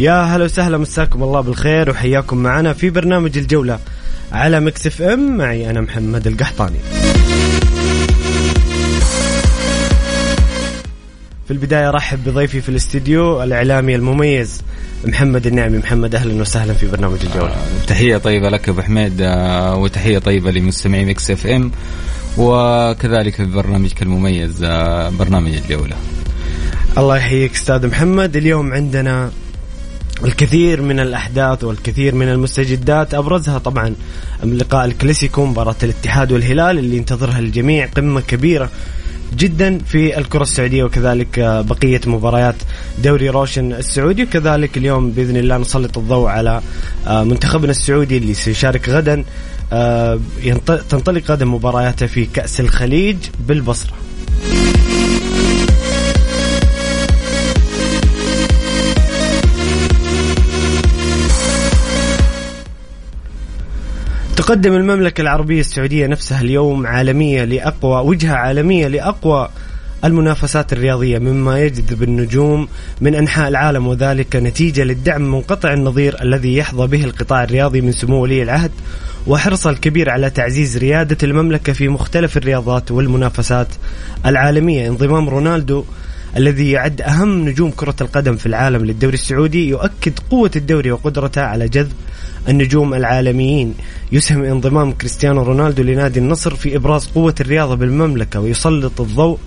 يا هلا وسهلا مساكم الله بالخير وحياكم معنا في برنامج الجولة على Mix FM. معي أنا محمد القحطاني. في البداية رحب بضيفي في الاستديو الإعلامي المميز محمد النعمي. محمد أهلا وسهلا في برنامج الجولة. آه، تحية طيبة لك أبو حميد آه، وتحية طيبة لمستمعي Mix FM وكذلك في برنامجك المميز آه، برنامج الجولة. الله يحييك أستاذ محمد. اليوم عندنا الكثير من الأحداث والكثير من المستجدات أبرزها طبعا لقاء الكلاسيكو مباراة الاتحاد والهلال اللي ينتظرها الجميع قمة كبيرة جدا في الكرة السعودية وكذلك بقية مباريات دوري روشن السعودي وكذلك اليوم بإذن الله نسلط الضوء على آه، منتخبنا السعودي اللي سيشارك غدا آه، تنطلق غدا مبارياته في كأس الخليج بالبصرة. تقدم المملكة العربية السعودية نفسها اليوم عالمية لأقوى وجهة عالمية لأقوى المنافسات الرياضية مما يجذب النجوم من أنحاء العالم وذلك نتيجة للدعم منقطع النظير الذي يحظى به القطاع الرياضي من سمو ولي العهد وحرصه الكبير على تعزيز ريادة المملكة في مختلف الرياضات والمنافسات العالمية. انضمام رونالدو الذي يعد أهم نجوم كرة القدم في العالم للدوري السعودي يؤكد قوة الدوري وقدرته على جذب النجوم العالميين. يسهم انضمام كريستيانو رونالدو لنادي النصر في إبراز قوة الرياضة بالمملكة ويسلط الضوء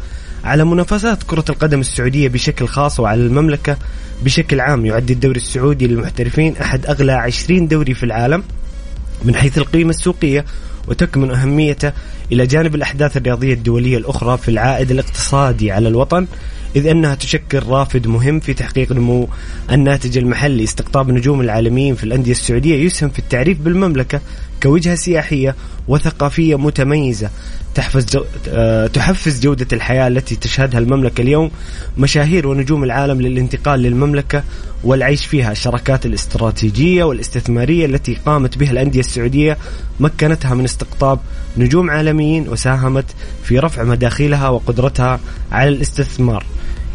على منافسات كرة القدم السعودية بشكل خاص وعلى المملكة بشكل عام. يعد الدوري السعودي للمحترفين أحد أغلى 20 دوري في العالم من حيث القيمة السوقية وتكمن أهميته إلى جانب الأحداث الرياضية الدولية الأخرى في العائد الاقتصادي على الوطن. إذ أنها تشكل رافد مهم في تحقيق نمو الناتج المحلي. استقطاب النجوم العالميين في الأندية السعودية يسهم في التعريف بالمملكة كوجهة سياحية وثقافية متميزة تحفز جو... آه، تحفز جودة الحياة التي تشهدها المملكة اليوم مشاهير ونجوم العالم للانتقال للمملكة والعيش فيها. الشراكات الاستراتيجية والاستثمارية التي قامت بها الأندية السعودية مكنتها من استقطاب نجوم عالميين وساهمت في رفع مداخيلها وقدرتها على الاستثمار.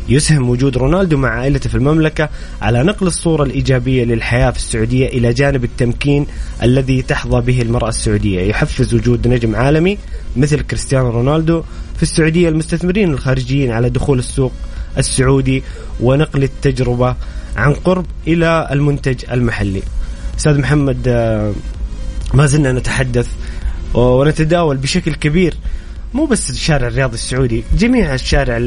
يسهم وجود رونالدو مع عائلته في المملكة على نقل الصورة الإيجابية للحياة في السعودية إلى جانب التمكين الذي تحظى به المرأة السعودية. يحفز وجود نجم عالمي مثل كريستيانو رونالدو في السعودية المستثمرين الخارجيين على دخول السوق السعودي ونقل التجربة عن قرب إلى المنتج المحلي. أستاذ محمد آه، ما زلنا نتحدث ونتداول بشكل كبير مو بس الشارع الرياضي السعودي جميع الشارع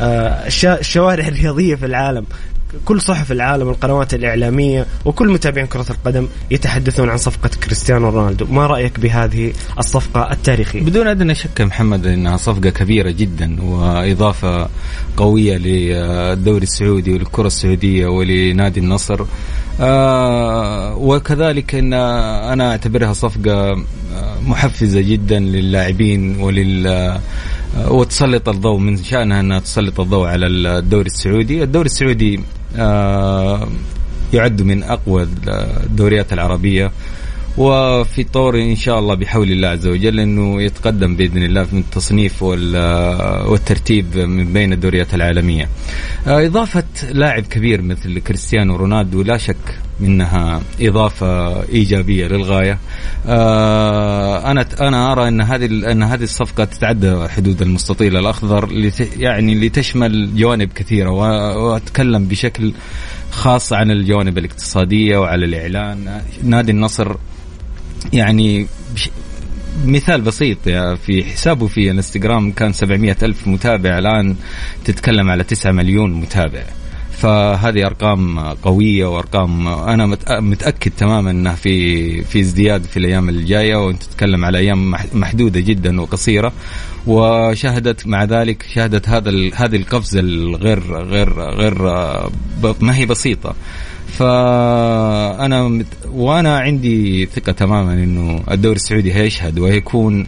آه، الشوارع الرياضية في العالم. كل صحف العالم القنوات الإعلامية وكل متابعين كرة القدم يتحدثون عن صفقة كريستيانو رونالدو. ما رأيك بهذه الصفقة التاريخية؟ بدون أدنى شك محمد أنها صفقة كبيرة جدا وإضافة قوية للدوري السعودي وللكرة السعودية ولنادي النصر. آه وكذلك إن أنا أعتبرها صفقة آه، محفزة جدا للاعبين ولل آه، وتسلط الضوء من شأنها إنها تسلط الضوء على الدوري السعودي، الدوري السعودي يعد من أقوى الدوريات العربية. وفي طور إن شاء الله بحول الله عز وجل إنه يتقدم بإذن الله في التصنيف والترتيب من بين الدوريات العالمية. آه، إضافة لاعب كبير مثل كريستيانو رونالدو لا شك إنها إضافة إيجابية للغاية. آه، أنا أنا أرى إن هذه إن هذه الصفقة تتعدى حدود المستطيل الأخضر يعني لتشمل جوانب كثيرة وأتكلم بشكل خاص عن الجوانب الاقتصادية وعلى الإعلان نادي النصر يعني مثال بسيط في حسابه في الانستغرام كان 700 ألف متابع الآن تتكلم على 9 مليون متابع. فهذه أرقام قوية وأرقام أنا متأكد تماما إنها في في ازدياد في الأيام الجاية وأنت تتكلم على أيام محدودة جدا وقصيرة. وشهدت مع ذلك شهدت هذا هذه القفزة الغير غير غير ما هي بسيطة. فأنا مت... وأنا عندي ثقة تماما إنه الدوري السعودي هيشهد وهيكون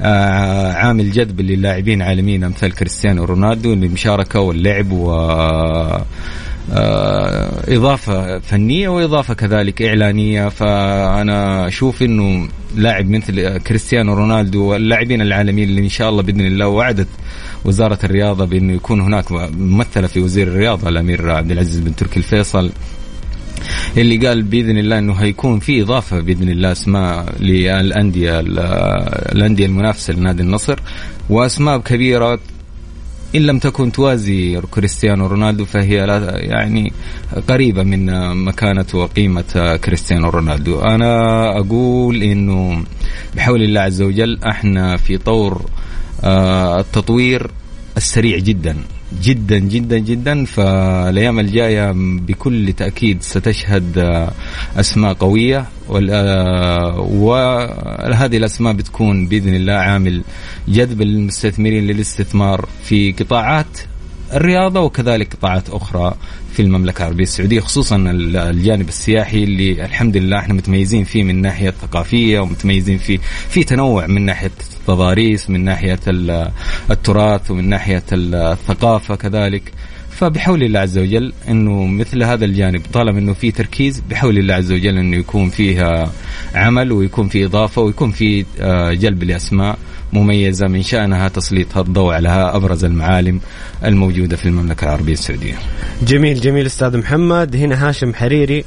آه عامل جذب للاعبين عالميين أمثال كريستيانو رونالدو للمشاركه واللعب و آه إضافة فنية وإضافة كذلك إعلانية. فأنا أشوف أنه لاعب مثل كريستيانو رونالدو واللاعبين العالميين اللي إن شاء الله بإذن الله وعدت وزارة الرياضة بأنه يكون هناك ممثلة في وزير الرياضة الأمير عبد العزيز بن تركي الفيصل. اللي قال بإذن الله إنه هيكون في إضافة بإذن الله أسماء للأندية الأندية المنافسة لنادي النصر وأسماء كبيرة إن لم تكن توازي كريستيانو رونالدو فهي لا يعني قريبة من مكانة وقيمة كريستيانو رونالدو. أنا أقول إنه بحول الله عز وجل إحنا في طور آه، التطوير السريع جدا. جدا جدا جدا. فالأيام الجاية بكل تأكيد ستشهد آه، أسماء قوية. آه، وهذه الأسماء بتكون بإذن الله عامل جذب للمستثمرين للاستثمار في قطاعات الرياضة وكذلك قطاعات أخرى في المملكة العربية السعودية خصوصا الجانب السياحي اللي الحمد لله إحنا متميزين فيه من ناحية ثقافيه ومتميزين فيه في تنوع من ناحية التضاريس من ناحية التراث ومن ناحية الثقافة كذلك. فبحول الله عز وجل إنه مثل هذا الجانب طالما إنه في تركيز بحول الله عز وجل إنه يكون فيها عمل ويكون في إضافة ويكون في آه، جلب لأسماء. مميزة من شأنها تسليط الضوء على أبرز المعالم الموجودة في المملكة العربية السعودية. جميل جميل أستاذ محمد. هنا هاشم حريري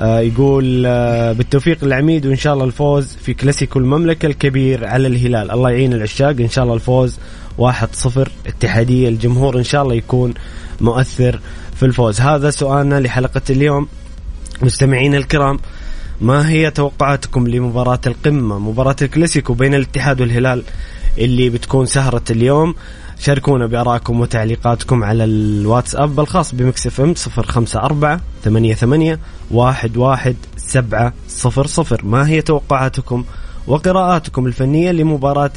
آه يقول آه بالتوفيق للعميد وإن شاء الله الفوز في كلاسيكو المملكة الكبير على الهلال. الله يعين العشاق. إن شاء الله الفوز 1-0 اتحادية الجمهور إن شاء الله يكون مؤثر في الفوز. هذا سؤالنا لحلقة اليوم. مستمعينا الكرام ما هي توقعاتكم لمباراة القمة؟ مباراة الكلاسيكو بين الاتحاد والهلال اللي بتكون سهرة اليوم. شاركونا بارائكم وتعليقاتكم على الواتساب الخاص ب Mix FM 054 88 11700 ما هي توقعاتكم وقراءاتكم الفنية لمباراة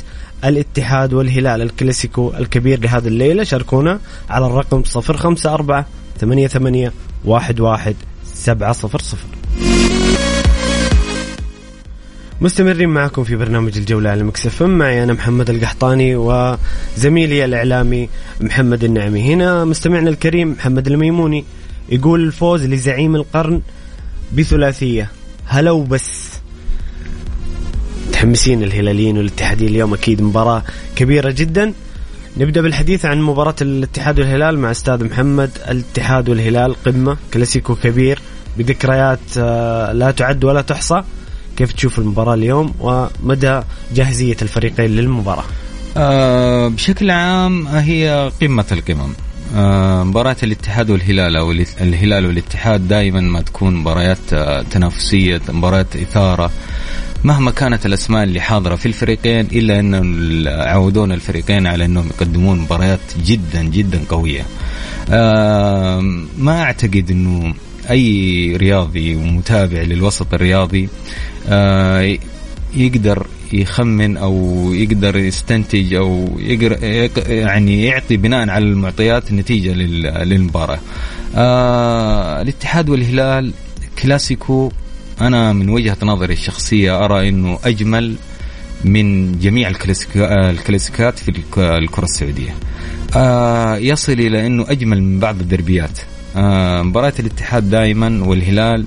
الاتحاد والهلال الكلاسيكو الكبير لهذه الليلة؟ شاركونا على الرقم 054 88 11700 مستمرين معكم في برنامج الجولة على مكسف معي أنا محمد القحطاني وزميلي الإعلامي محمد النعمي. هنا مستمعنا الكريم محمد الميموني يقول الفوز لزعيم القرن بثلاثية. هلا وبس. متحمسين الهلاليين والاتحاديين اليوم أكيد مباراة كبيرة جدا. نبدأ بالحديث عن مباراة الاتحاد والهلال مع أستاذ محمد. الاتحاد والهلال قمة كلاسيكو كبير بذكريات آه، لا تعد ولا تحصى. كيف تشوف المباراة اليوم ومدى جاهزية الفريقين للمباراة؟ آه بشكل عام هي قمة القمم. آه مباراة الاتحاد والهلال أو الهلال والاتحاد دائما ما تكون مباريات آه تنافسية مباريات إثارة. مهما كانت الأسماء اللي حاضرة في الفريقين إلا أن عودونا الفريقين على أنهم يقدمون مباريات جدا جدا قوية. آه ما أعتقد إنه أي رياضي ومتابع للوسط الرياضي يقدر يخمن أو يقدر يستنتج أو يقدر يعني يعطي بناء على المعطيات نتيجة للمباراة. آه الاتحاد والهلال كلاسيكو أنا من وجهة نظري الشخصية أرى إنه أجمل من جميع الكلاسيكات في الكرة السعودية. آه يصل إلى إنه أجمل من بعض الدربيات. آه مباراة الاتحاد دائما والهلال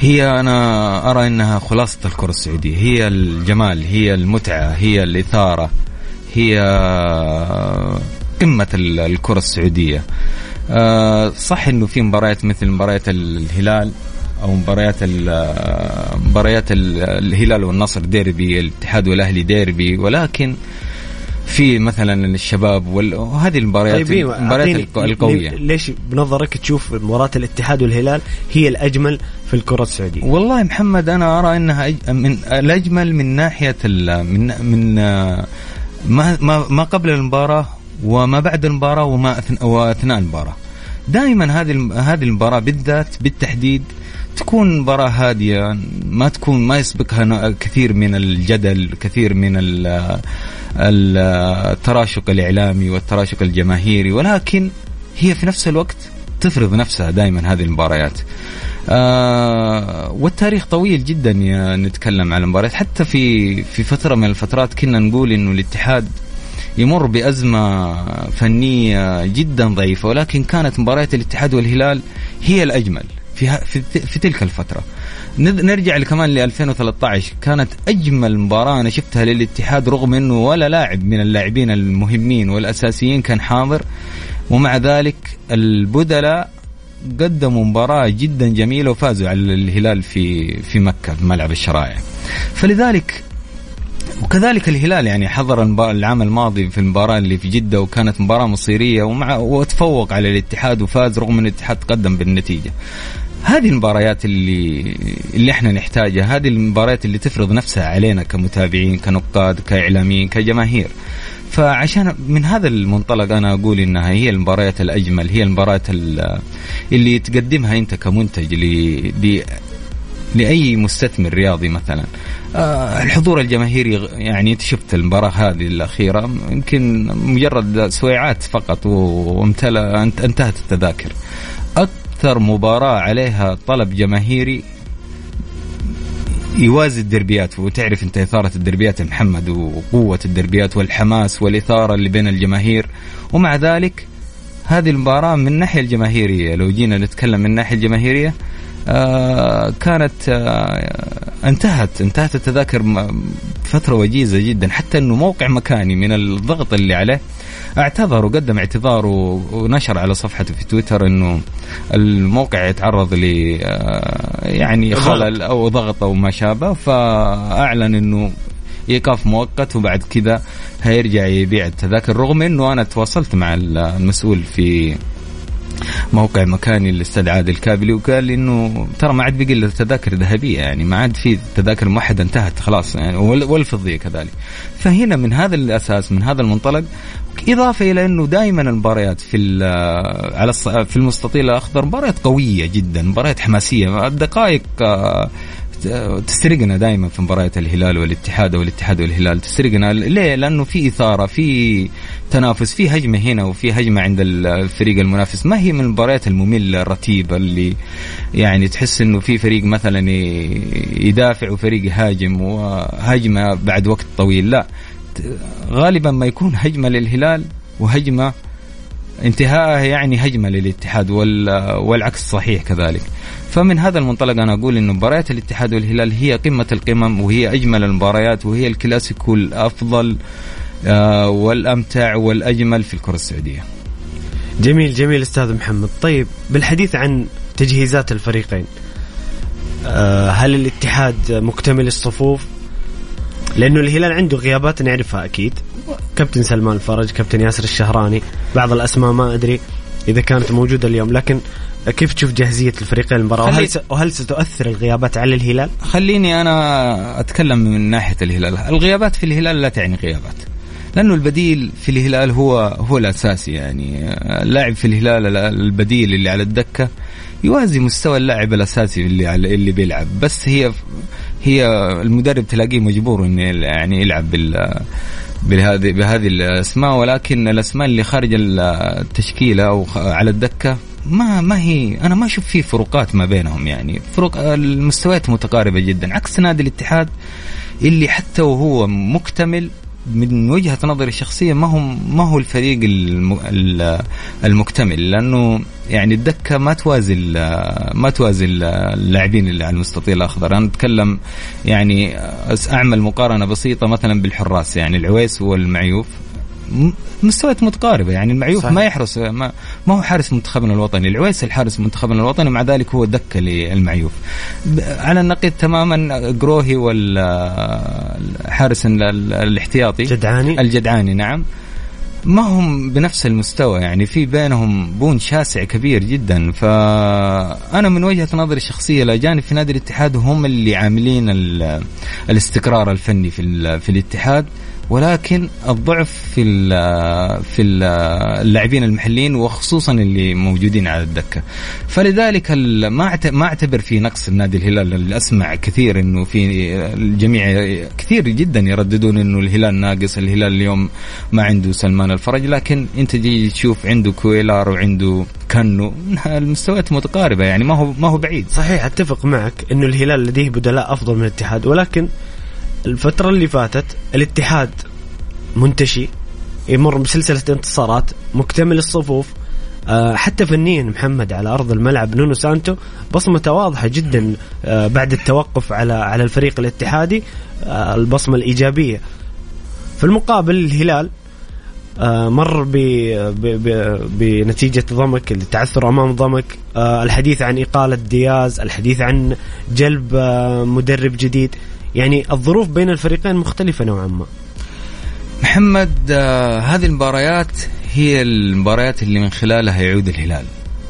هي أنا أرى إنها خلاصة الكرة السعودية. هي الجمال هي المتعة هي الإثارة هي قمة الكرة السعودية. آه، صح إنه في مباريات مثل مباريات الهلال أو مباريات مباريات الهلال والنصر ديربي الاتحاد والأهلي ديربي ولكن في مثلا الشباب وهذه المباريات طيب المباريات القوية. ليش بنظرك تشوف مباراة الاتحاد والهلال هي الأجمل في الكرة السعودية؟ والله محمد أنا أرى إنها من الأجمل من ناحية من من ما ما ما قبل المباراة وما بعد المباراة وما وأثناء المباراة. دائما هذه هذه المباراة بالذات بالتحديد تكون مباراة هادية ما تكون ما يسبقها كثير من الجدل كثير من التراشق الإعلامي والتراشق الجماهيري ولكن هي في نفس الوقت تفرض نفسها دائما هذه المباريات. آه والتاريخ طويل جدا نتكلم عن المباريات. حتى في في فترة من الفترات كنا نقول إنه الاتحاد يمر بأزمة فنية جدا ضعيفة ولكن كانت مباريات الاتحاد والهلال هي الأجمل في في, في تلك الفترة. نرجع كمان ل 2013 كانت أجمل مباراة أنا شفتها للاتحاد رغم أنه ولا لاعب من اللاعبين المهمين والأساسيين كان حاضر. ومع ذلك البدلاء قدموا مباراة جدا جميلة وفازوا على الهلال في في مكة في ملعب الشرائع. فلذلك وكذلك الهلال يعني حضر العام الماضي في المباراة اللي في جدة وكانت مباراة مصيرية ومع وتفوق على الاتحاد وفاز رغم إن الاتحاد تقدم بالنتيجة. هذه المباريات اللي اللي إحنا نحتاجها، هذه المباريات اللي تفرض نفسها علينا كمتابعين، كنقاد، كإعلاميين، كجماهير. فعشان من هذا المنطلق أنا أقول إنها هي المباريات الأجمل، هي المباريات اللي تقدمها أنت كمنتج لأي مستثمر رياضي مثلا. آه الحضور الجماهيري يعني شفت المباراة هذه الأخيرة يمكن مجرد سويعات فقط وامتلأ انتهت التذاكر. أكثر مباراة عليها طلب جماهيري يوازي الدربيات وتعرف أنت إثارة الدربيات يا محمد وقوة الدربيات والحماس والإثارة اللي بين الجماهير. ومع ذلك هذه المباراة من الناحية الجماهيرية. لو جينا نتكلم من الناحية الجماهيرية آه كانت آه انتهت انتهت التذاكر فترة وجيزة جدا حتى إنه موقع مكاني من الضغط اللي عليه اعتذر وقدم اعتذار ونشر على صفحته في تويتر إنه الموقع يتعرض ل آه يعني خلل أو ضغط أو ما شابه فأعلن إنه ايقاف مؤقت وبعد كذا هيرجع يبيع التذاكر رغم إنه أنا تواصلت مع المسؤول في موقع مكاني للأستاذ عادل كابلي وقال لي إنه ترى ما عاد بقي إلا تذاكر ذهبية يعني ما عاد في تذاكر موحدة انتهت خلاص يعني والفضية كذلك. فهنا من هذا الأساس من هذا المنطلق إضافة إلى إنه دائما المباريات في على في المستطيل الأخضر مباريات قوية جدا مباريات حماسية الدقائق آه، تسرقنا دائما في مباريات الهلال والاتحاد والاتحاد والهلال. تسرقنا ليه؟ لأنه في إثارة في تنافس في هجمة هنا وفي هجمة عند الفريق المنافس. ما هي من المباريات المملة الرتيبة اللي يعني تحس إنه في فريق مثلا يدافع وفريق يهاجم وهجمة بعد وقت طويل؟ لا. غالبا ما يكون هجمة للهلال وهجمة انتهاءها يعني هجمة للاتحاد والعكس صحيح كذلك فمن هذا المنطلق أنا أقول إنه مباريات الاتحاد والهلال هي قمة القمم وهي أجمل المباريات وهي الكلاسيكو الأفضل آه، والأمتع والأجمل في الكرة السعودية. جميل جميل أستاذ محمد، طيب بالحديث عن تجهيزات الفريقين آه، هل الاتحاد مكتمل الصفوف؟ لأنه الهلال عنده غيابات نعرفها أكيد كابتن سلمان الفرج كابتن ياسر الشهراني بعض الأسماء ما أدري إذا كانت موجودة اليوم لكن كيف تشوف جاهزية الفريقين المباراه وهل وهل ستؤثر الغيابات على الهلال؟ خليني أنا أتكلم من ناحية الهلال، الغيابات في الهلال لا تعني غيابات. لأنه البديل في الهلال هو هو الاساسي يعني اللاعب في الهلال البديل اللي على الدكة يوازي مستوى اللاعب الأساسي اللي اللي بيلعب. بس هي هي المدرب تلاقيه مجبور إنه يعني يلعب بال بهذه بهذه الأسماء. ولكن الأسماء اللي خارج التشكيلة أو على الدكة ما ما هي أنا ما أشوف في فروقات ما بينهم يعني. فروق المستويات متقاربة جدا. عكس نادي الاتحاد اللي حتى وهو مكتمل من وجهة نظري الشخصيه ما هو ما هو الفريق المكتمل لأنه يعني الدكة ما توازي ما توازي اللاعبين اللي على المستطيل الأخضر. أنا أتكلم يعني أعمل مقارنة بسيطة مثلا بالحراس يعني العويس والمعيوف مستويات متقاربة يعني المعيوف صحيح. ما يحرس ما, ما هو حارس منتخبنا الوطني العويس الحارس منتخبنا الوطني مع ذلك هو دكة للمعيوف على النقيض تماما قروهي والحارس الاحتياطي. جدعاني. الجدعاني نعم. ما هم بنفس المستوى يعني في بينهم بون شاسع كبير جدا. فأنا من وجهة نظري الشخصية الأجانب في نادي الاتحاد هم اللي عاملين الاستقرار الفني في, في الاتحاد. ولكن الضعف في في اللاعبين المحليين وخصوصا اللي موجودين على الدكة. فلذلك ما ما أعتبر في نقص النادي الهلال اللي أسمع كثير إنه في الجميع كثير جدا يرددون إنه الهلال ناقص الهلال اليوم ما عنده سلمان الفرج. لكن أنت جي تشوف عنده كويلار وعنده كانو المستويات متقاربة يعني ما هو ما هو بعيد. صحيح أتفق معك إنه الهلال لديه بدلاء أفضل من الاتحاد ولكن الفترة اللي فاتت الاتحاد منتشي يمر بسلسلة انتصارات مكتمل الصفوف آه، حتى فنيا محمد على أرض الملعب نونو سانتو بصمته واضحة جدا آه، بعد التوقف على على الفريق الاتحادي آه، البصمة الإيجابية. في المقابل الهلال مر بنتيجة ضمك التعثر أمام ضمك الحديث عن إقالة دياز الحديث عن جلب مدرب جديد. يعني الظروف بين الفريقين مختلفة نوعا ما. محمد آه هذه المباريات هي المباريات اللي من خلالها يعود الهلال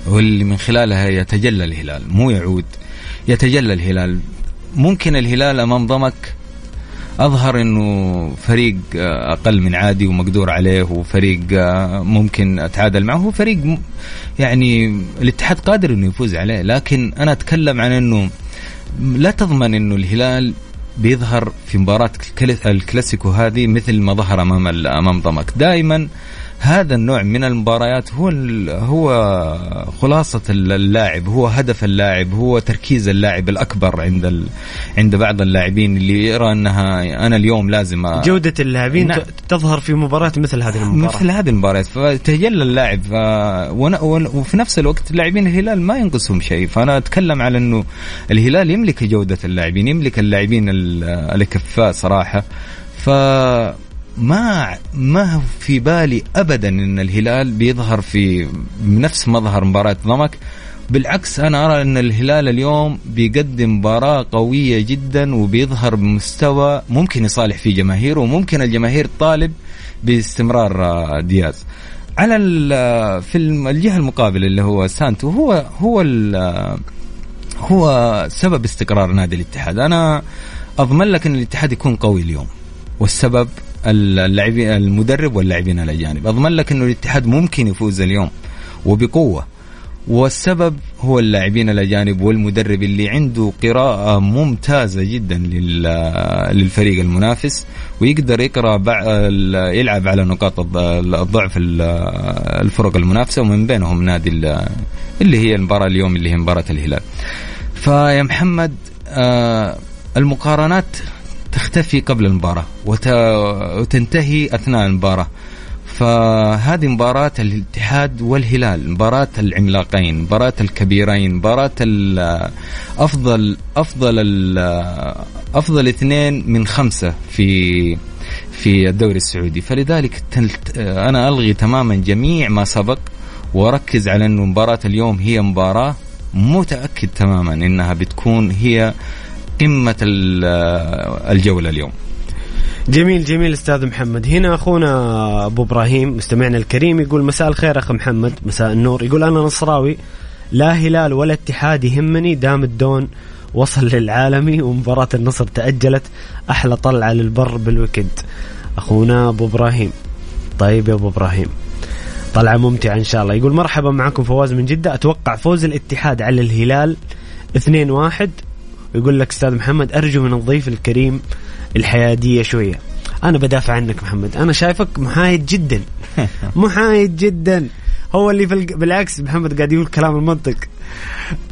واللي من خلالها يتجلى الهلال مو يعود يتجلى الهلال. ممكن الهلال أمام ضمك أظهر إنه فريق آه، أقل من عادي ومقدور عليه وفريق آه، ممكن أتعادل معه هو فريق يعني الاتحاد قادر إنه يفوز عليه. لكن أنا أتكلم عن إنه لا تضمن إنه الهلال بيظهر في مباراة الكلاسيكو هذه مثل ما ظهر أمام أمام ضمك. دائما هذا النوع من المباريات هو هو خلاصة اللاعب هو هدف اللاعب هو تركيز اللاعب الأكبر عند ال... عند بعض اللاعبين اللي يرى أنها أنا اليوم لازم أ... جودة اللاعبين نعم. تظهر في مباراة مثل هذه المباراة مثل هذه المباريات فتجلى اللاعب ف... وفي نفس الوقت لاعبين الهلال ما ينقصهم شيء فأنا أتكلم على أنه الهلال يملك جودة اللاعبين يملك اللاعبين الكفاء صراحة ف ما ما في بالي ابدا إن الهلال بيظهر في نفس مظهر مباراة ضمك. بالعكس أنا أرى إن الهلال اليوم بيقدم مباراة قوية جدا وبيظهر بمستوى ممكن يصالح فيه جماهيره وممكن الجماهير طالب باستمرار آه، دياز. على في الجهة المقابلة اللي هو سانتو هو هو هو سبب استقرار نادي الاتحاد. أنا أضمن لك إن الاتحاد يكون قوي اليوم. والسبب اللاعبين المدرب واللاعبين الاجانب أضمن لك أنه الاتحاد ممكن يفوز اليوم وبقوة والسبب هو اللاعبين الاجانب والمدرب اللي عنده قراءة ممتازة جدا للفريق المنافس ويقدر يقرأ يلعب على نقاط الضعف الفرق المنافسة ومن بينهم نادي اللي هي المباراة اليوم اللي هي مباراة الهلال. فيا محمد آه، المقارنات تختفي قبل المباراة وتنتهي أثناء المباراة. فهذه مباراة الاتحاد والهلال مباراة العملاقين مباراة الكبيرين مباراة أفضل أفضل أفضل اثنين من خمسة في في الدوري السعودي. فلذلك أنا ألغي تماما جميع ما سبق وأركز على أنه مباراة اليوم هي مباراة متأكد تماما أنها بتكون هي قمة الجولة اليوم. جميل جميل أستاذ محمد. هنا أخونا أبو إبراهيم مستمعنا الكريم يقول مساء الخير اخ محمد مساء النور. يقول أنا نصراوي لا هلال ولا اتحاد يهمني دام الدون وصل للعالمي ومباراة النصر تأجلت أحلى طلعة للبر بال weekend. أخونا أبو إبراهيم. طيب يا أبو إبراهيم. طلعة ممتعة إن شاء الله. يقول مرحبا معكم فواز من جدة. أتوقع فوز الاتحاد على الهلال 2-1 ويقول لك أستاذ محمد أرجو من الضيف الكريم الحيادية شوية. أنا بدافع عنك محمد. أنا شايفك محايد جدا. محايد جدا. هو اللي بالعكس محمد قاعد يقول كلام المنطق.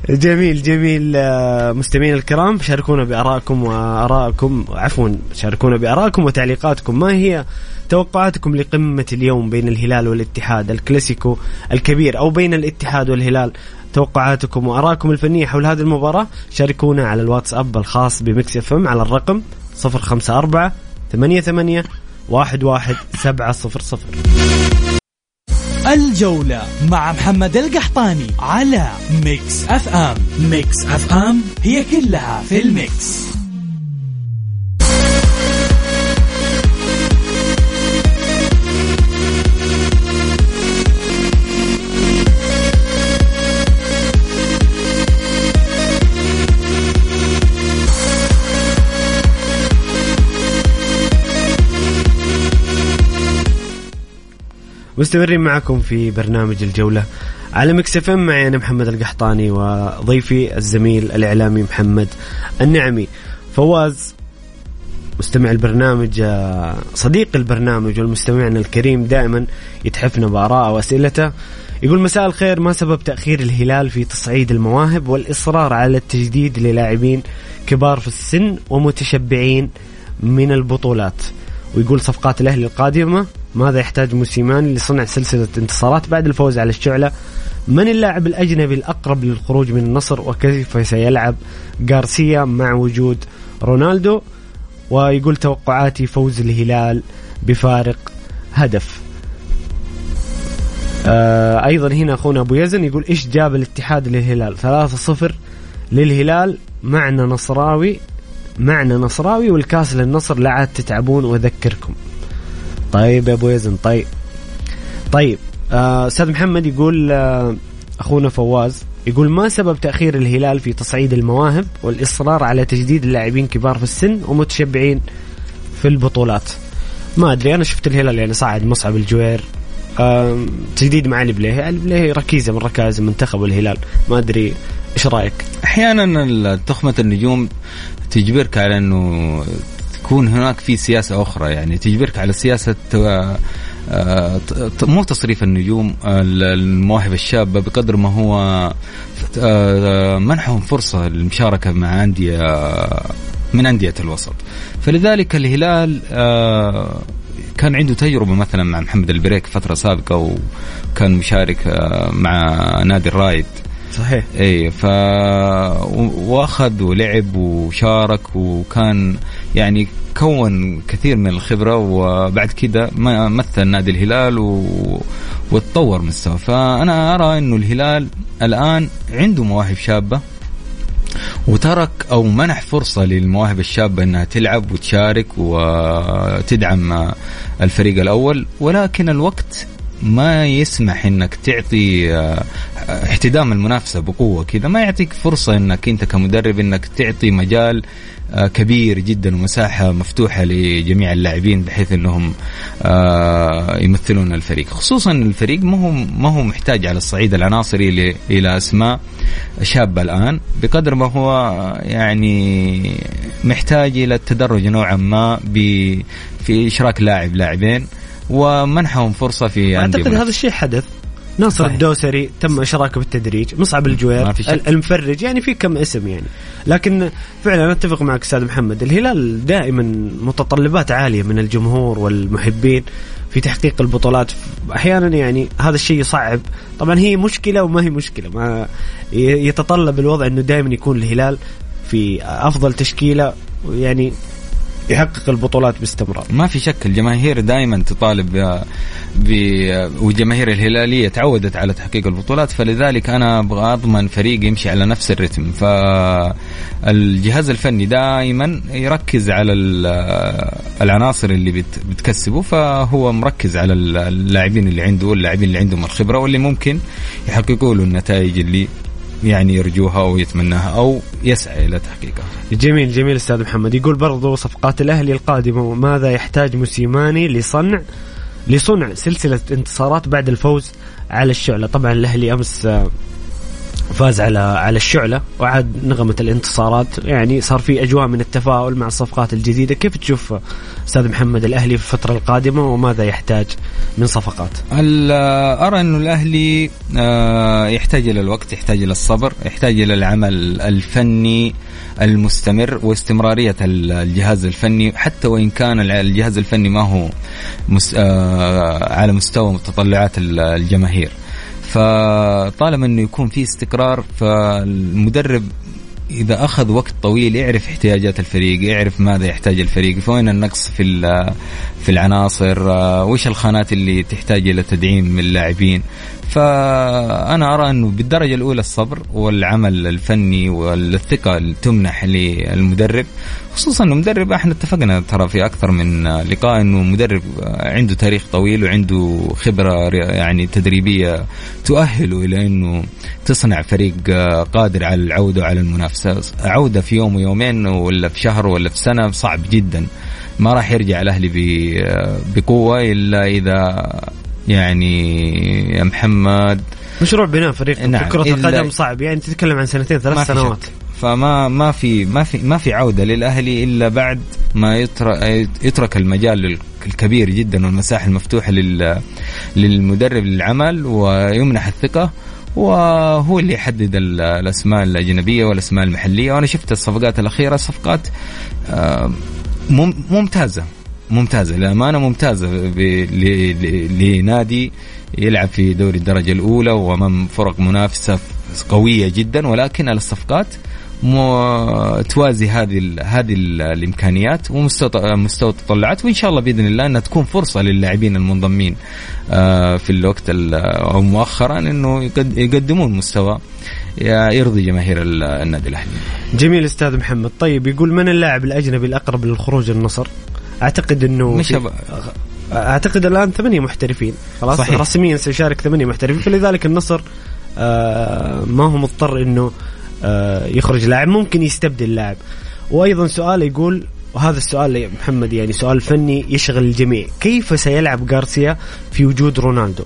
جميل جميل. آه، مستمعينا الكرام شاركونا بارائكم وارائكم عفوا شاركونا بارائكم وتعليقاتكم. ما هي توقعاتكم لقمة اليوم بين الهلال والاتحاد؟ الكلاسيكو الكبير أو بين الاتحاد والهلال؟ توقعاتكم وآرائكم الفنية حول هذه المباراة شاركونا على الواتساب الخاص ب Mix FM على الرقم 054 88 11 700 الجولة مع محمد القحطاني على Mix FM. Mix FM هي كلها في ال mix. مستمرين معكم في برنامج الجولة. على Mix FM معي أنا محمد القحطاني وضيفي الزميل الإعلامي محمد النعمي. فواز مستمع البرنامج صديق البرنامج والمستمعنا الكريم دائما يتحفنا بآراءه وأسئلته. يقول مساء الخير ما سبب تأخير الهلال في تصعيد المواهب والإصرار على التجديد للاعبين كبار في السن ومتشبعين من البطولات؟ ويقول صفقات الأهلي القادمة ماذا يحتاج موسيماني لصنع سلسلة انتصارات بعد الفوز على الشعلة؟ من اللاعب الأجنبي الأقرب للخروج من النصر وكيف سيلعب غارسيا مع وجود رونالدو؟ ويقول توقعاتي فوز الهلال بفارق هدف. آه أيضا هنا أخونا أبو يزن يقول إيش جاب الاتحاد للهلال؟ 3-0 للهلال معنا نصراوي معنا نصراوي والكاس للنصر لا عاد تتعبون وأذكركم. طيب يا أبو يزن طيب. طيب آه، أستاذ محمد يقول آه، أخونا فواز يقول ما سبب تأخير الهلال في تصعيد المواهب والإصرار على تجديد اللاعبين كبار في السن ومتشبعين في البطولات؟ ما أدري أنا شفت الهلال يعني صعد مصعب الجوير تجديد مع البليهي البليهي ركيزة من ركائز المنتخب والهلال ما أدري إيش رأيك؟ أحيانا تخمة النجوم تجبرك على إنه تكون هناك في سياسة أخرى يعني تجبرك على سياسة آه، آه، مو تصريف النجوم المواهب الشابة بقدر ما هو آه، منحهم فرصة للمشاركة مع أندية من أندية الوسط. فلذلك الهلال كان عنده تجربة مثلا مع محمد البريك فترة سابقة وكان مشارك مع نادي الرايد. صحيح. اي ف واخذ ولعب وشارك وكان يعني كون كثير من الخبرة وبعد كده مثل نادي الهلال و... وتطور مستوى. فأنا أرى إنه الهلال الآن عنده مواهب شابة وترك أو منح فرصة للمواهب الشابة إنها تلعب وتشارك وتدعم الفريق الأول ولكن الوقت ما يسمح إنك تعطي آه، احتدام المنافسة بقوة كذا. ما يعطيك فرصة إنك أنت كمدرب إنك تعطي مجال آه، كبير جدا ومساحة مفتوحة لجميع اللاعبين بحيث إنهم آه، يمثلون الفريق. خصوصا الفريق ما هو ما هو محتاج على الصعيد العناصري إلى أسماء شابة الآن. بقدر ما هو يعني محتاج إلى التدرج نوعا ما في إشراك لاعب لاعبين. ومنحهم فرصة في أعتقد. هذا الشيء حدث. ناصر صحيح. الدوسري تم إشراكه بالتدريج مصعب الجوير المفرج يعني في كم اسم يعني. لكن فعلا أنا أتفق معك أستاذ محمد الهلال دائما متطلبات عالية من الجمهور والمحبين في تحقيق البطولات. أحيانا يعني هذا الشيء يصعب. طبعا هي مشكلة وما هي مشكلة. ما يتطلب الوضع إنه دائما يكون الهلال في أفضل تشكيلة. يعني يحقق البطولات باستمرار. ما في شك الجماهير دائما تطالب ب- ب- والجماهير الهلالية تعودت على تحقيق البطولات فلذلك أنا أبغى أضمن فريق يمشي على نفس الرتم. فالجهاز الفني دائما يركز على ال- العناصر اللي بت- بتكسبه فهو مركز على اللاعبين اللي عنده واللاعبين اللي عندهم الخبرة واللي ممكن يحققوا له النتائج اللي يعني يرجوها أو يتمناها أو يسعى إلى تحقيقها. جميل جميل أستاذ محمد يقول برضو صفقات الأهلي القادمه ماذا يحتاج موسيماني لصنع لصنع سلسلة انتصارات بعد الفوز على الشعلة طبعا الأهلي أمس فاز على على الشعلة وعاد نغمة الانتصارات. يعني صار في أجواء من التفاؤل مع الصفقات الجديدة. كيف تشوف أستاذ محمد الأهلي في الفترة القادمة وماذا يحتاج من صفقات؟ أرى أنه الأهلي آه، يحتاج إلى الوقت يحتاج إلى الصبر يحتاج إلى العمل الفني المستمر واستمرارية الجهاز الفني. حتى وإن كان الجهاز الفني ما هو آه، على مستوى متطلعات الجماهير. فطالما إنه يكون في استقرار فالمدرب إذا أخذ وقت طويل يعرف احتياجات الفريق يعرف ماذا يحتاج الفريق فوين النقص في في العناصر آه، وش الخانات اللي تحتاج إلى تدعيم من اللاعبين. فأنا أرى أنه بالدرجة الأولى الصبر والعمل الفني والثقة اللي تمنح للمدرب خصوصا إنه مدرب إحنا اتفقنا ترى في أكثر من لقاء إنه مدرب عنده تاريخ طويل وعنده خبرة يعني تدريبية تؤهله إلى إنه تصنع فريق قادر على العودة وعلى المنافسة. عودة في يوم ويومين ولا في شهر ولا في سنة صعب جدا. ما راح يرجع الأهلي بقوة إلا إذا يعني يا محمد. مشروع بناء فريق. نعم كرة القدم صعب. يعني تتكلم عن سنتين ثلاث سنوات. فما ما في ما في ما في عودة للأهلي إلا بعد ما يترك يترك المجال الكبير جدا والمساحة المفتوحة للمدرب للعمل ويمنح الثقة وهو اللي يحدد الأسماء الأجنبية والأسماء المحلية. وأنا شفت الصفقات الأخيرة صفقات آه، ممتازة. ممتازة للأمانة ممتازة لنادي يلعب في دوري الدرجة الأولى وأمام فرق منافسة قوية جدا ولكن الصفقات توازي هذه هذه الإمكانيات ومستوى مستوى التطلعات وإن شاء الله بإذن الله إنها تكون فرصة للاعبين المنضمين آه، في الوقت أو مؤخرا إنه يقدمون مستوى يرضي جماهير النادي الأهلي. جميل أستاذ محمد، طيب يقول من اللاعب الأجنبي الأقرب للخروج النصر؟ أعتقد إنه مش أعتقد الآن ثمانية محترفين. خلاص صحيح. رسميا سيشارك ثمانية محترفين. فلذلك النصر آه ما هو مضطر إنه آه يخرج لاعب. ممكن يستبدل لاعب. وأيضا سؤال يقول وهذا السؤال يا محمد يعني سؤال فني يشغل الجميع. كيف سيلعب غارسيا في وجود رونالدو؟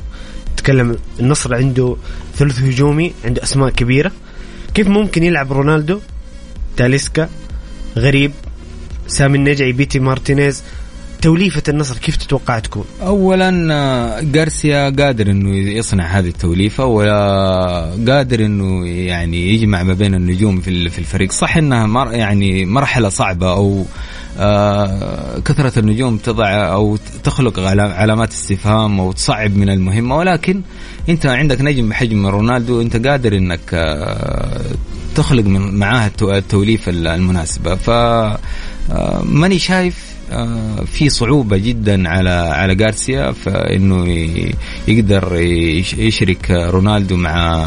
تكلم النصر عنده ثلث هجومي عنده أسماء كبيرة. كيف ممكن يلعب رونالدو؟ تاليسكا غريب. سامي النجعي بيتي مارتينيز. توليفة النصر كيف تتوقع تكون؟ اولا آه، جارسيا قادر إنه يصنع هذه التوليفة وقادر إنه يعني يجمع ما بين النجوم في الفريق، صح إنها مر يعني مرحلة صعبة أو آه كثرة النجوم تضع أو تخلق علامات استفهام أو تصعب من المهمة. ولكن أنت عندك نجم بحجم رونالدو أنت قادر إنك آه تخلق من معاه التوليفة المناسبة. ف آه، ماني شايف آه، في صعوبة جدا على على جارسيا فإنه يقدر يشرك رونالدو مع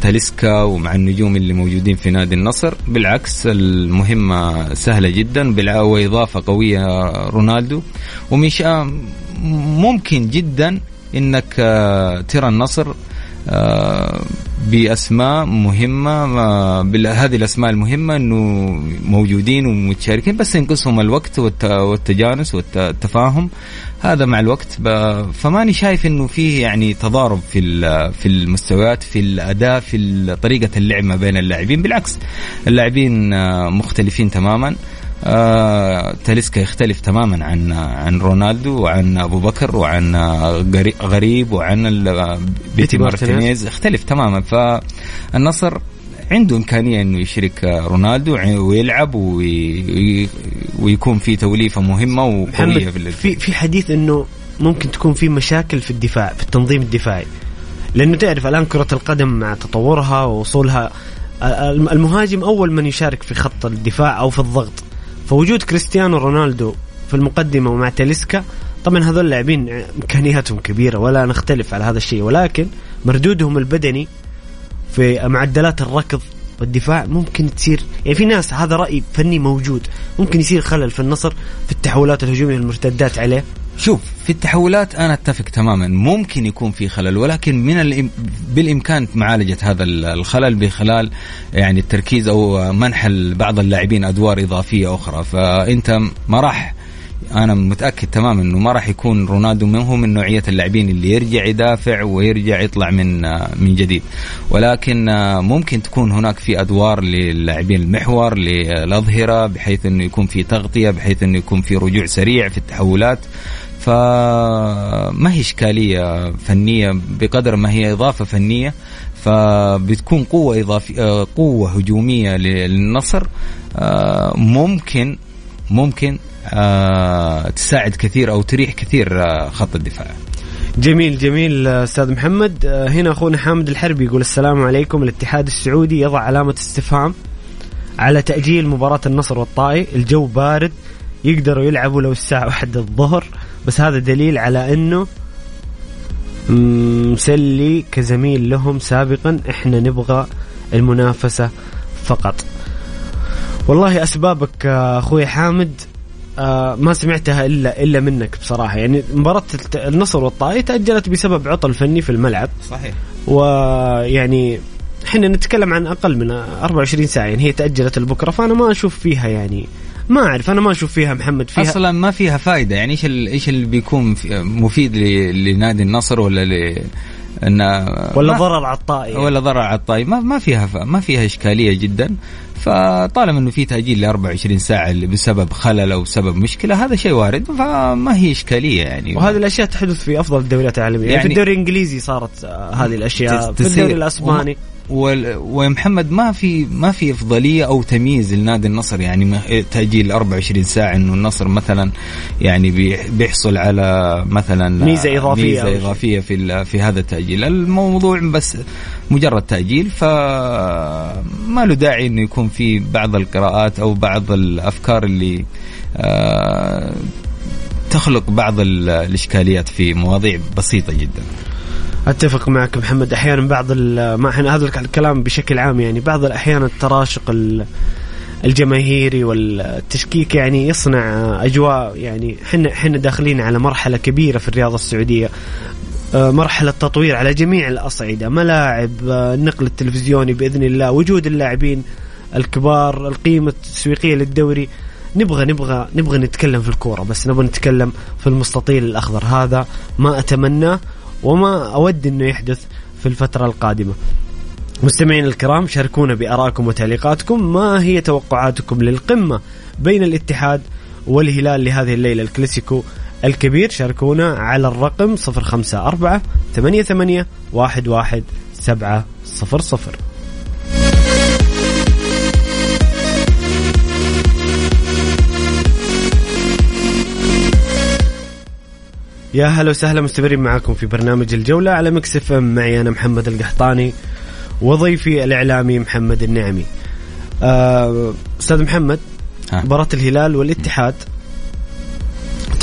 تاليسكا ومع النجوم اللي موجودين في نادي النصر. بالعكس المهمة سهلة جدا وإضافة قوية رونالدو. ومش ممكن جدا إنك آه، ترى النصر بأسماء مهمة هذه الأسماء المهمة إنه موجودين ومتشاركين بس ينقصهم الوقت والتجانس والتفاهم. هذا مع الوقت. فماني شايف إنه فيه يعني تضارب في في المستويات في الأداء في طريقة اللعب ما بين اللاعبين. بالعكس اللاعبين مختلفين تماما. آه تاليسكا يختلف تماما عن عن رونالدو وعن أبو بكر وعن غريب وعن بيتي مارتينيز. يختلف تماما. فالنصر عنده إمكانية إنه يشرك رونالدو ويلعب ويكون في توليفة مهمة وقويه في في حديث إنه ممكن تكون في مشاكل في الدفاع في التنظيم الدفاعي. لأنه تعرف الآن كرة القدم مع تطورها ووصولها المهاجم أول من يشارك في خط الدفاع أو في الضغط. فوجود كريستيانو رونالدو في المقدمة ومع تاليسكا طبعا هذول لاعبين إمكانياتهم كبيرة ولا نختلف على هذا الشيء ولكن مردودهم البدني في معدلات الركض والدفاع ممكن تصير يعني في ناس هذا رأي فني موجود ممكن يصير خلل في النصر في التحولات الهجومية المرتدات عليه. شوف في التحولات أنا أتفق تماما. ممكن يكون في خلل ولكن من الإم... بالإمكان معالجة هذا الخلل بخلال يعني التركيز أو منح بعض اللاعبين أدوار إضافية أخرى. فأنت ما راح أنا متأكد تماما إنه ما راح يكون رونالدو من هو من نوعية اللاعبين اللي يرجع يدافع ويرجع يطلع من من جديد. ولكن ممكن تكون هناك في أدوار للاعبين المحور للأظهرة بحيث إنه يكون في تغطية بحيث إنه يكون في رجوع سريع في التحولات. فما هي إشكالية فنية بقدر ما هي إضافة فنية فبتكون قوة اضافيه قوة هجومية للنصر ممكن ممكن آه، تساعد كثير أو تريح كثير آه، خط الدفاع. جميل جميل أستاذ محمد. آه، هنا أخونا حامد الحربي يقول السلام عليكم. الاتحاد السعودي يضع علامة استفهام على تأجيل مباراة النصر والطائي. الجو بارد يقدروا يلعبوا لو الساعة واحدة الظهر. بس هذا دليل على إنه مسلي كزميل لهم سابقا. إحنا نبغى المنافسة فقط. والله أسبابك أخوي حامد آه ما سمعتها إلا إلا منك بصراحة. يعني مباراة النصر والطائي تأجلت بسبب عطل فني في الملعب. صحيح. ويعني إحنا نتكلم عن أقل من 24 ساعة. يعني هي تأجلت لبكرة فأنا ما أشوف فيها يعني ما أعرف أنا ما أشوف فيها محمد فيها. أصلا ما فيها فائده يعني إيش إيش اللي بيكون مفيد لنادي النصر ولا ل ان ولا ضرر على الطائي ولا ضرر على الطائي ما ما فيها ما فيها إشكالية جدا. فطالما إنه في تأجيل ل 24 ساعة بسبب خلل أو سبب مشكلة هذا شيء وارد. فما هي إشكالية يعني. وهذه الأشياء تحدث في أفضل الدوريات العالمية. يعني, يعني في الدوري الإنجليزي صارت هذه الأشياء في الدوري الأسباني. ومحمد ما في ما في إفضلية أو تمييز لنادي النصر؟ يعني تأجيل 24 ساعة إنه النصر مثلا يعني بيحصل على مثلا ميزة إضافية ميزة إضافية في في هذا التأجيل. الموضوع بس مجرد تأجيل فما له داعي إنه يكون في بعض القراءات أو بعض الأفكار اللي آه، تخلق بعض الإشكاليات في مواضيع بسيطة جدا. أتفق معك محمد. أحيانا بعض ما إحنا هذا الكلام بشكل عام يعني بعض الأحيان التراشق الجماهيري والتشكيك يعني يصنع أجواء يعني إحنا إحنا داخلين على مرحلة كبيرة في الرياضة السعودية. آه، مرحلة تطوير على جميع الأصعدة ملاعب آه، النقل التلفزيوني بإذن الله وجود اللاعبين الكبار القيمة التسويقية للدوري. نبغى نبغى نبغى نتكلم في الكورة بس نبغى نتكلم في المستطيل الأخضر. هذا ما أتمناه. وما أود أنه يحدث في الفترة القادمة. مستمعين الكرام شاركونا بآرائكم وتعليقاتكم. ما هي توقعاتكم للقمة بين الاتحاد والهلال لهذه الليلة؟ الكلاسيكو الكبير. شاركونا على الرقم 054 88 11 700 يا هلا وسهلا مستمرين معاكم في برنامج الجولة على مكسف معي أنا محمد القحطاني وضيفي الإعلامي محمد النعمي. آه، أستاذ محمد مباراة الهلال والاتحاد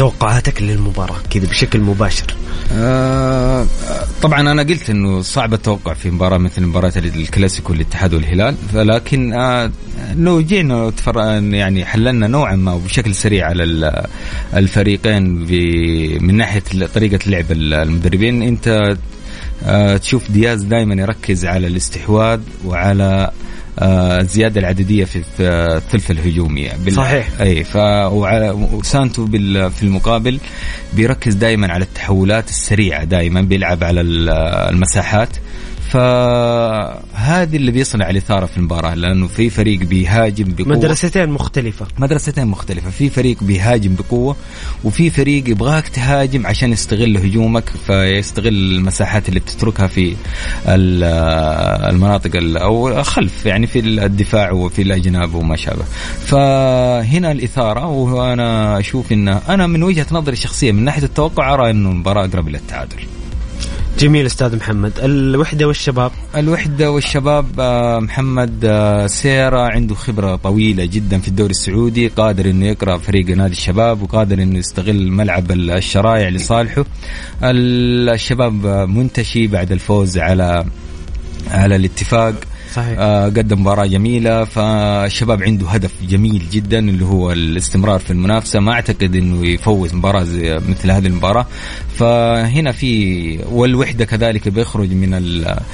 توقعاتك للمباراة كذا بشكل مباشر؟ آه طبعا أنا قلت إنه صعب التوقع في مباراة مثل مباراة الكلاسيكو الاتحاد والهلال لكن آه لو جينا يعني حللنا نوعا ما وبشكل سريع على الفريقين من ناحية طريقة لعب المدربين. أنت آه تشوف دياز دائما يركز على الاستحواذ وعلى الزيادة آه، العددية في الثلث الهجومي بال... صحيح. أي ف وسانتو بال... في المقابل بيركز دائما على التحولات السريعة دائما بيلعب على المساحات. فهذه اللي بيصنع الإثارة في المباراة لأنه في فريق بيهاجم بقوة. مدرستين مختلفة. مدرستين مختلفة. في فريق بيهاجم بقوة وفي فريق يبغاك تهاجم عشان يستغل هجومك فيستغل المساحات اللي بتتركها في المناطق أو خلف يعني في الدفاع وفي الأجناب وما شابه. فهنا الإثارة وأنا أشوف إن أنا من وجهة نظري الشخصية من ناحية التوقع أرى إنه المباراة أقرب إلى التعادل جميل أستاذ محمد. الوحدة والشباب. الوحدة والشباب آه، محمد آه، سيرة عنده خبرة طويلة جدا في الدوري السعودي قادر إنه يقرأ فريق نادي الشباب وقادر إنه يستغل ملعب الشرايع لصالحه. الشباب منتشي بعد الفوز على على الاتفاق. صحيح. آه قدم مباراة جميلة فالشباب عنده هدف جميل جدا اللي هو الاستمرار في المنافسة. ما أعتقد إنه يفوز مباراة زي مثل هذه المباراة. فهنا في والوحدة كذلك بيخرج من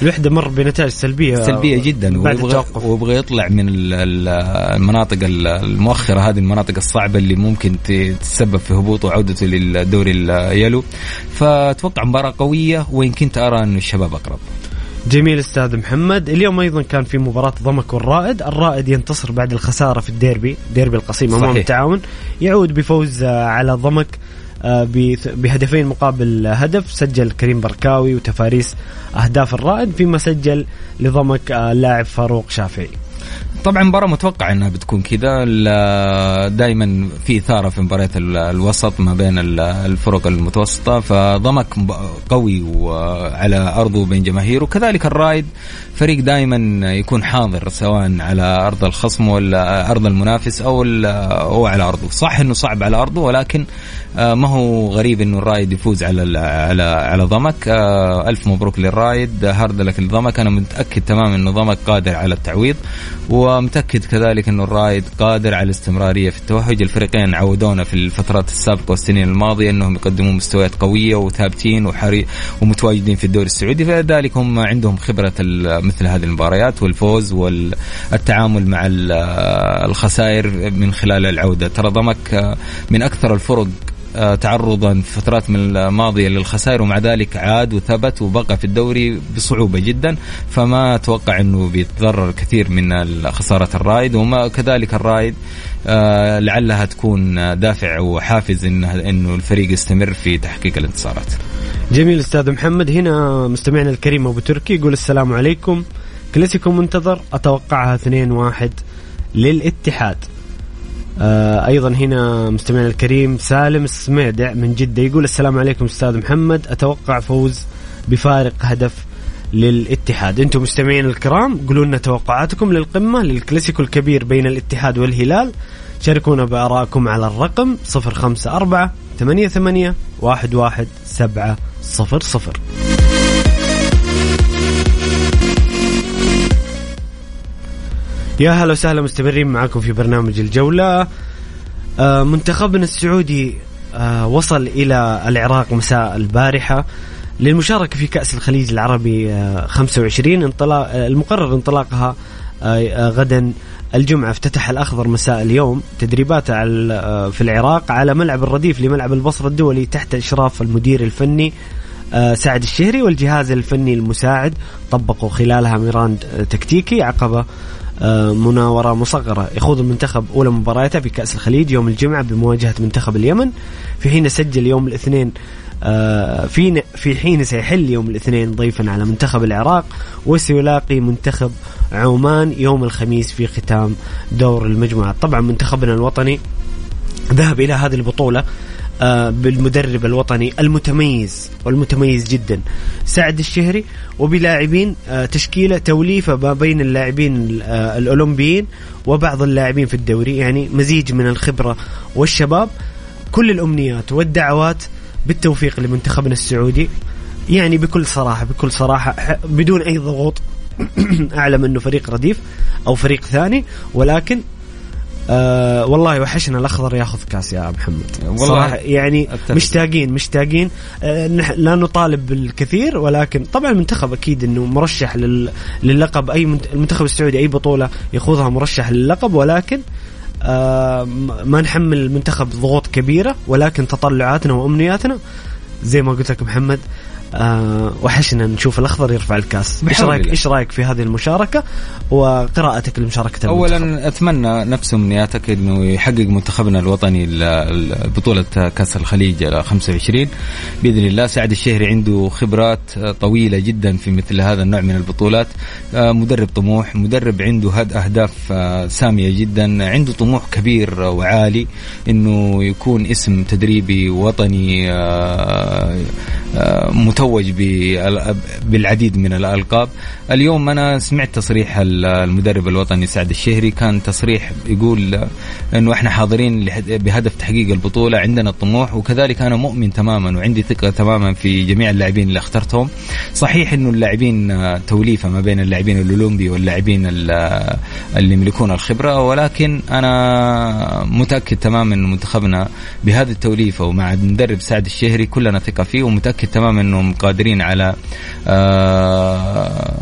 الوحدة مر بنتائج سلبية سلبية جدا ويبغى التوقف. ويبغى يطلع من ال- ال- المناطق ال- المؤخرة هذه المناطق الصعبة اللي ممكن تتسبب في هبوطه وعودته للدوري اليلو فأتوقع مباراة قوية وإن كنت أرى انه الشباب أقرب. جميل أستاذ محمد. اليوم أيضا كان في مباراة ضمك والرائد. الرائد ينتصر بعد الخسارة في الديربي ديربي القصيم أمام. التعاون. يعود بفوز آه، على ضمك آه، بهدفين مقابل هدف. سجل كريم بركاوي وتفاريس أهداف الرائد فيما سجل لضمك آه، اللاعب فاروق شافعي. طبعا مباراة متوقع إنها بتكون كذا. دائما في إثارة في مباريات ال- الوسط ما بين ال- الفرق المتوسطة فضمك قوي وعلى أرضه بين جماهيره. وكذلك الرايد فريق دائما يكون حاضر سواء على أرض الخصم ولا أرض المنافس أو أو على أرضه. صح إنه صعب على أرضه ولكن آه، ما هو غريب إنه الرايد يفوز على على على ضمك. آه، ألف مبروك للرايد هارد لك لضمك أنا متأكد تماما إنه ضمك قادر على التعويض ومتأكد كذلك إنه الرايد قادر على الاستمرارية في التوهج. الفريقين عودونا في الفترات السابقة والسنين الماضية إنهم يقدمون مستويات قوية وثابتين وحري ومتواجدين في الدوري السعودي. فلذلك هم عندهم خبرة مثل هذه المباريات والفوز والتعامل مع ال- الخسائر من خلال العودة. ترى ضمك آه، من أكثر الفرق آه، تعرضا في فترات من الماضية للخسائر ومع ذلك عاد وثبت وبقى في الدوري بصعوبة جدا. فما أتوقع أنه بيتضرر كثير من خسارة الرايد وما كذلك الرايد لعلها تكون دافع وحافز إنه, إنه الفريق يستمر في تحقيق الانتصارات. جميل أستاذ محمد. هنا مستمعنا الكريم أبو تركي يقول السلام عليكم. كلاسيكو منتظر. أتوقعها 2-1 للاتحاد. آه أيضا هنا مستمعنا الكريم سالم السميدع من جدة يقول السلام عليكم أستاذ محمد. أتوقع فوز بفارق هدف للاتحاد. أنتم مستمعين الكرام قولوا لنا توقعاتكم للقمة للكلاسيكو الكبير بين الاتحاد والهلال. شاركونا بآرائكم على الرقم 054 88 11700 يا هلا وسهلا مستمرين معكم في برنامج الجولة. آه، منتخبنا السعودي آه، وصل إلى العراق مساء البارحة. للمشاركة في كأس الخليج العربي آه، 25 انطلاق آه، المقرر انطلاقها آه، آه، غدا الجمعة. افتتح الأخضر مساء اليوم. تدريبات على آه، في العراق على ملعب الرديف لملعب البصرة الدولي تحت إشراف المدير الفني آه، سعد الشهري والجهاز الفني المساعد طبقوا خلالها ميراند آه، تكتيكي عقب آه، مناورة مصغرة. يخوض المنتخب أولى مبارياته في كأس الخليج يوم الجمعة بمواجهة منتخب اليمن في حين سجل يوم الاثنين آه، في في حين سيحل يوم الاثنين ضيفا على منتخب العراق وسيلاقي منتخب عمان يوم الخميس في ختام دور المجموعات. طبعا منتخبنا الوطني ذهب إلى هذه البطولة آه، بالمدرب الوطني المتميز والمتميز جدا سعد الشهري. وبلاعبين آه، تشكيلة توليفة ما بين اللاعبين آه، الأولمبيين وبعض اللاعبين في الدوري يعني مزيج من الخبرة والشباب. كل الأمنيات والدعوات بالتوفيق لمنتخبنا السعودي. يعني بكل صراحة بكل صراحة بدون أي ضغوط أعلم أنه فريق رديف أو فريق ثاني. ولكن آه والله وحشنا الأخضر ياخذ كاس يا محمد. والله صراحة يعني أتفق. مشتاقين مشتاقين. آه لا نطالب بالكثير ولكن طبعا المنتخب أكيد إنه مرشح لل- للقب. أي منت- المنتخب السعودي أي بطولة يخوضها مرشح للقب. ولكن ما نحمل المنتخب ضغوط كبيرة ولكن تطلعاتنا وأمنياتنا زي ما قلت لك محمد آه وحشنا نشوف الأخضر يرفع الكاس. إيش رايك. إيش رأيك في هذه المشاركة وقراءتك لمشاركة المنتخب؟ اولا أتمنى نفس أمنياتك إنه يحقق منتخبنا الوطني ال- ال- بطولة كأس الخليج ال 25 بإذن الله سعد الشهري عنده خبرات طويلة جدا في مثل هذا النوع من البطولات. آه، مدرب طموح مدرب عنده هد أهداف آه، سامية جدا. عنده طموح كبير وعالي إنه يكون اسم تدريبي وطني آه، متميز متوج بالعديد من الألقاب. اليوم أنا سمعت تصريح المدرب الوطني سعد الشهري. كان تصريح يقول أنه إحنا حاضرين بهدف تحقيق البطولة عندنا الطموح وكذلك أنا مؤمن تماما وعندي ثقة تماما في جميع اللاعبين اللي اخترتهم. صحيح أنه اللاعبين توليفة ما بين اللاعبين الأولمبي واللاعبين اللي يملكون الخبرة ولكن أنا متأكد تماما أن منتخبنا بهذه التوليفة ومع المدرب سعد الشهري كلنا ثقة فيه ومتأكد تماما أنهم قادرين على آه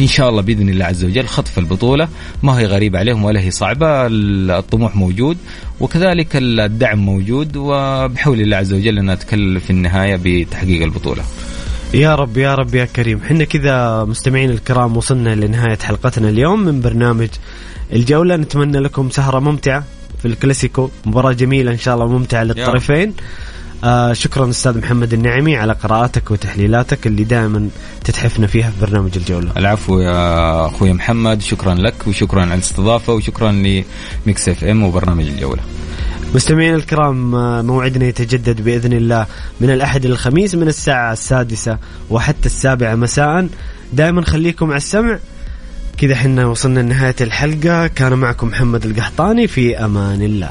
إن شاء الله بإذن الله عز وجل خطف البطولة. ما هي غريبة عليهم ولا هي صعبة الطموح موجود وكذلك الدعم موجود وبحول الله عز وجل نتكلم في النهاية بتحقيق البطولة. يا رب يا رب يا كريم. حنا كذا مستمعين الكرام وصلنا لنهاية حلقتنا اليوم من برنامج الجولة. نتمنى لكم سهرة ممتعة في الكلاسيكو. مباراة جميلة إن شاء الله ممتعة للطرفين. آه شكرا أستاذ محمد النعمي على قراءاتك وتحليلاتك اللي دائما تتحفنا فيها في برنامج الجولة. العفو يا أخوي محمد شكرا لك وشكرا على الاستضافة وشكرا ل Mix FM وبرنامج الجولة. مستمعينا الكرام آه، موعدنا يتجدد بإذن الله من الأحد إلى الخميس من الساعة السادسة وحتى السابعة مساء دائما خليكم على السمع كذا حنا وصلنا لنهاية الحلقة كان معكم محمد القحطاني في أمان الله